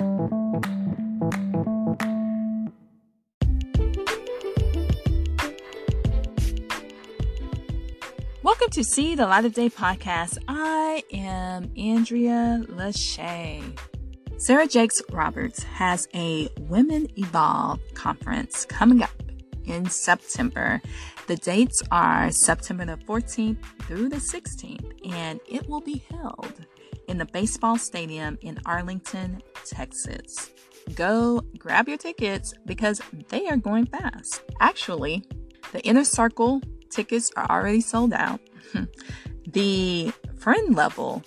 Welcome to See the Light of Day podcast. I am Andrea Lachey. Sarah Jakes Roberts has a Women Evolve conference coming up in September. The dates are September the 14th through the 16th, and it will be held in the baseball stadium in Arlington, Texas. Go grab your tickets because they are going fast. Actually, the inner circle tickets are already sold out. the friend level,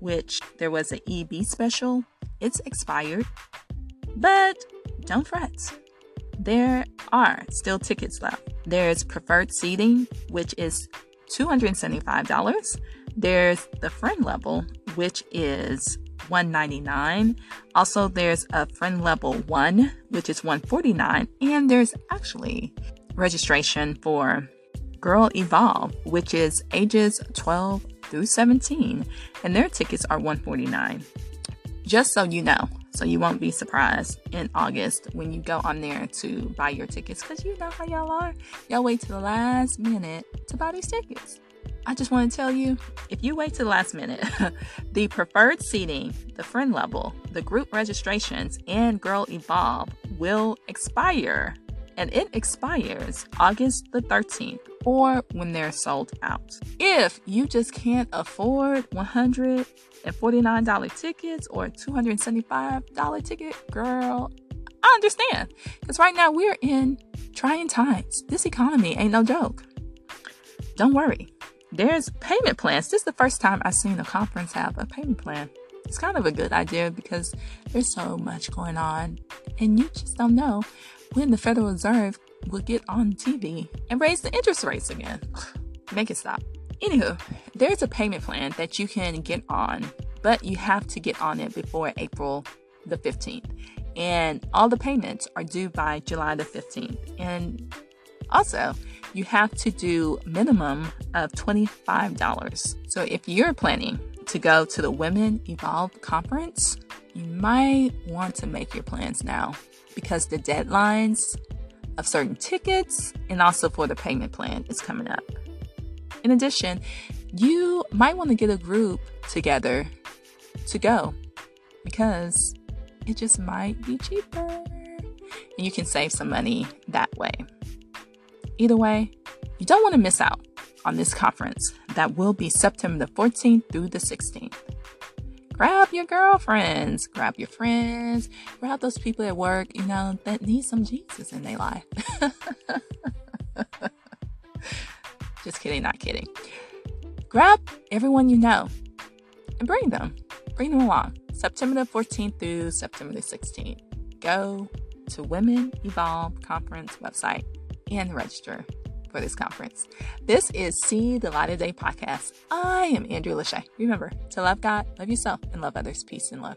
which there was an EB special, it's expired. But don't fret. There are still tickets left. There's preferred seating, which is $275. There's the friend level, which is 199 also there's a friend level 1 which is 149 and there's actually registration for Girl Evolve, which is ages 12 through 17, and their tickets are 149. Just so you know, so you won't be surprised in August when you go on there to buy your tickets because you know how y'all are. Y'all wait to the last minute to buy these tickets. I just want to tell you if you wait to the last minute, the preferred seating, the friend level, the group registrations, and Girl Evolve will expire and it expires August the 13th or when they're sold out. If you just can't afford $149 tickets or $275 ticket, girl, I understand. Because right now we're in trying times. This economy ain't no joke. Don't worry. There's payment plans. This is the first time I've seen a conference have a payment plan. It's kind of a good idea because there's so much going on and you just don't know when the Federal Reserve will get on TV and raise the interest rates again. Make it stop. Anywho, there's a payment plan that you can get on, but you have to get on it before April the 15th. And all the payments are due by July the 15th. And also, you have to do minimum of $25. So if you're planning to go to the Women Evolve conference, you might want to make your plans now because the deadlines of certain tickets and also for the payment plan is coming up. In addition, you might want to get a group together to go because it just might be cheaper and you can save some money that way. Either way, you don't want to miss out on this conference that will be September the 14th through the 16th grab your girlfriends, grab your friends, grab those people at work, you know, that need some Jesus in their life. Just kidding, not kidding. Grab everyone you know and bring them. Bring them along. September the 14th through September the 16th. Go to Women Evolve Conference website and register for this conference. This is See the Light of Day podcast. I am Andrea Lachey. Remember to love God, love yourself, and love others. Peace and love.